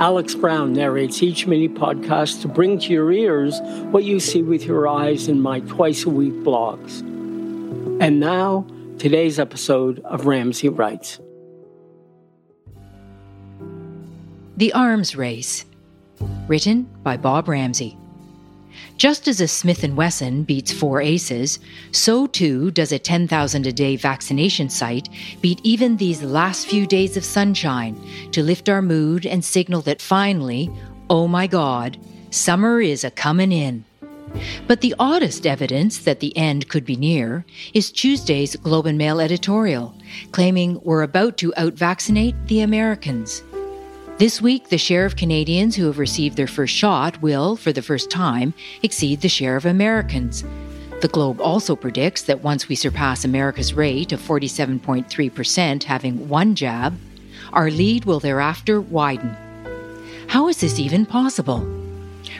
Alex Brown narrates each mini podcast to bring to your ears what you see with your eyes in my twice a week blogs. And now, today's episode of Ramsay Writes. The Arms Race, written by Bob Ramsay. Just as a Smith & Wesson beats four aces, so too does a 10,000 a day vaccination site beat even these last few days of sunshine to lift our mood and signal that finally, oh my god, summer is a comin' in. But the oddest evidence that the end could be near is Tuesday's Globe and Mail editorial, claiming we're about to out vaccinate the Americans. This week, the share of Canadians who have received their first shot will, for the first time, exceed the share of Americans. The Globe also predicts that once we surpass America's rate of 47.3% having one jab, our lead will thereafter widen. How is this even possible?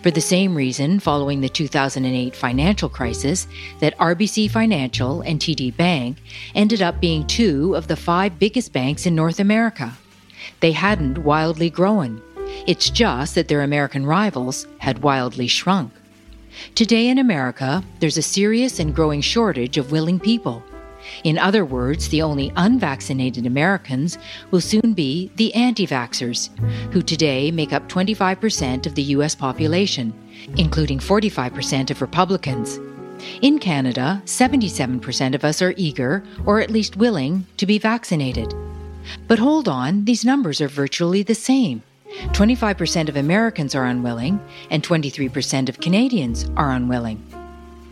For the same reason, following the 2008 financial crisis, that RBC Financial and TD Bank ended up being two of the five biggest banks in North America. They hadn't wildly grown. It's just that their American rivals had wildly shrunk. Today in America, there's a serious and growing shortage of willing people. In other words, the only unvaccinated Americans will soon be the anti vaxxers, who today make up 25% of the U.S. population, including 45% of Republicans. In Canada, 77% of us are eager, or at least willing, to be vaccinated. But hold on, these numbers are virtually the same. 25% of Americans are unwilling, and 23% of Canadians are unwilling.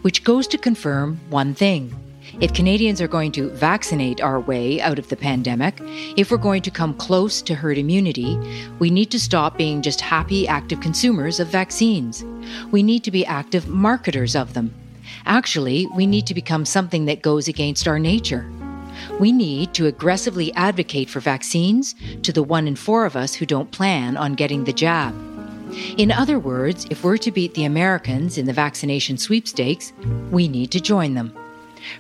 Which goes to confirm one thing. If Canadians are going to vaccinate our way out of the pandemic, if we're going to come close to herd immunity, we need to stop being just happy, active consumers of vaccines. We need to be active marketers of them. Actually, we need to become something that goes against our nature. We need to aggressively advocate for vaccines to the one in four of us who don't plan on getting the jab. In other words, if we're to beat the Americans in the vaccination sweepstakes, we need to join them.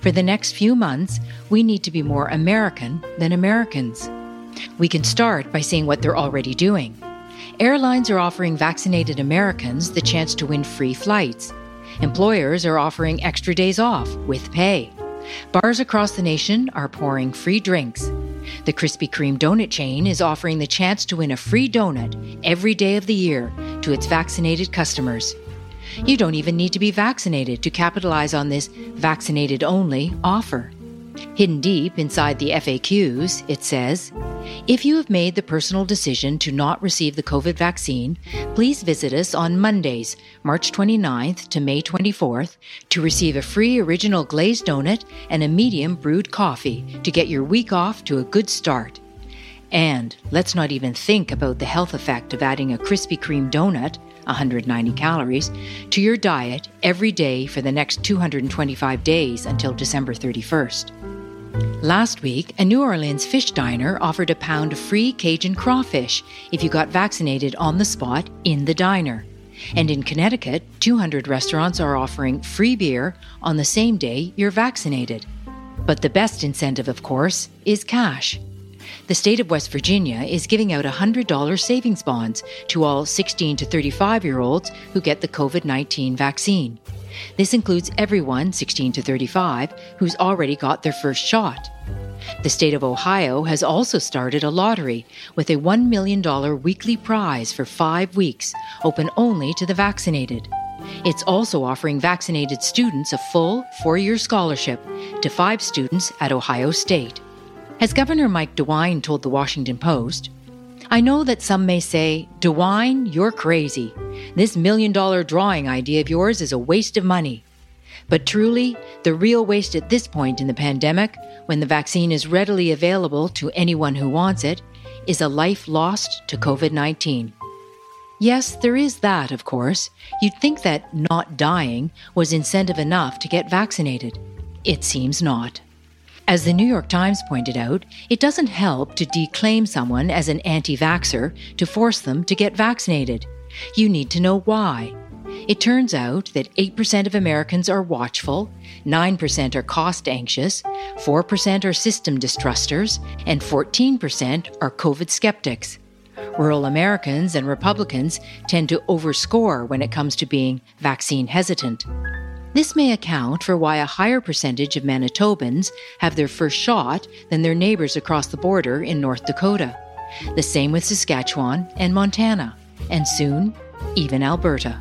For the next few months, we need to be more American than Americans. We can start by seeing what they're already doing. Airlines are offering vaccinated Americans the chance to win free flights. Employers are offering extra days off with pay. Bars across the nation are pouring free drinks. The Krispy Kreme donut chain is offering the chance to win a free donut every day of the year to its vaccinated customers. You don't even need to be vaccinated to capitalize on this vaccinated only offer. Hidden deep inside the FAQs, it says If you have made the personal decision to not receive the COVID vaccine, please visit us on Mondays, March 29th to May 24th, to receive a free original glazed donut and a medium brewed coffee to get your week off to a good start. And let's not even think about the health effect of adding a Krispy Kreme donut 190 calories, to your diet every day for the next 225 days until December 31st. Last week, a New Orleans fish diner offered a pound of free Cajun crawfish if you got vaccinated on the spot in the diner. And in Connecticut, 200 restaurants are offering free beer on the same day you're vaccinated. But the best incentive, of course, is cash. The state of West Virginia is giving out $100 savings bonds to all 16 to 35 year olds who get the COVID 19 vaccine. This includes everyone 16 to 35 who's already got their first shot. The state of Ohio has also started a lottery with a $1 million weekly prize for five weeks, open only to the vaccinated. It's also offering vaccinated students a full four year scholarship to five students at Ohio State. As Governor Mike DeWine told the Washington Post, I know that some may say, DeWine, you're crazy. This million dollar drawing idea of yours is a waste of money. But truly, the real waste at this point in the pandemic, when the vaccine is readily available to anyone who wants it, is a life lost to COVID 19. Yes, there is that, of course. You'd think that not dying was incentive enough to get vaccinated. It seems not. As the New York Times pointed out, it doesn't help to declaim someone as an anti vaxxer to force them to get vaccinated. You need to know why. It turns out that 8% of Americans are watchful, 9% are cost anxious, 4% are system distrusters, and 14% are COVID skeptics. Rural Americans and Republicans tend to overscore when it comes to being vaccine hesitant. This may account for why a higher percentage of Manitobans have their first shot than their neighbors across the border in North Dakota. The same with Saskatchewan and Montana, and soon, even Alberta.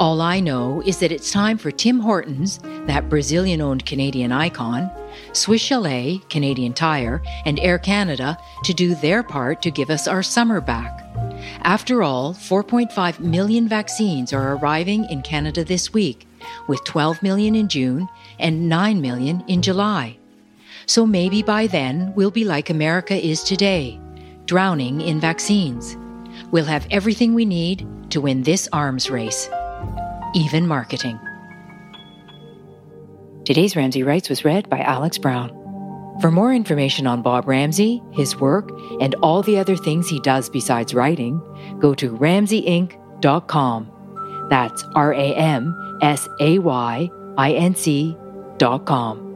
All I know is that it's time for Tim Hortons, that Brazilian owned Canadian icon, Swiss Chalet, Canadian Tire, and Air Canada to do their part to give us our summer back. After all, 4.5 million vaccines are arriving in Canada this week, with 12 million in June and 9 million in July. So maybe by then we'll be like America is today, drowning in vaccines. We'll have everything we need to win this arms race even marketing. Today's Ramsay Writes was read by Alex Brown. For more information on Bob Ramsay, his work, and all the other things he does besides writing, go to ramsayinc.com. That's R A M S A Y I N C.com.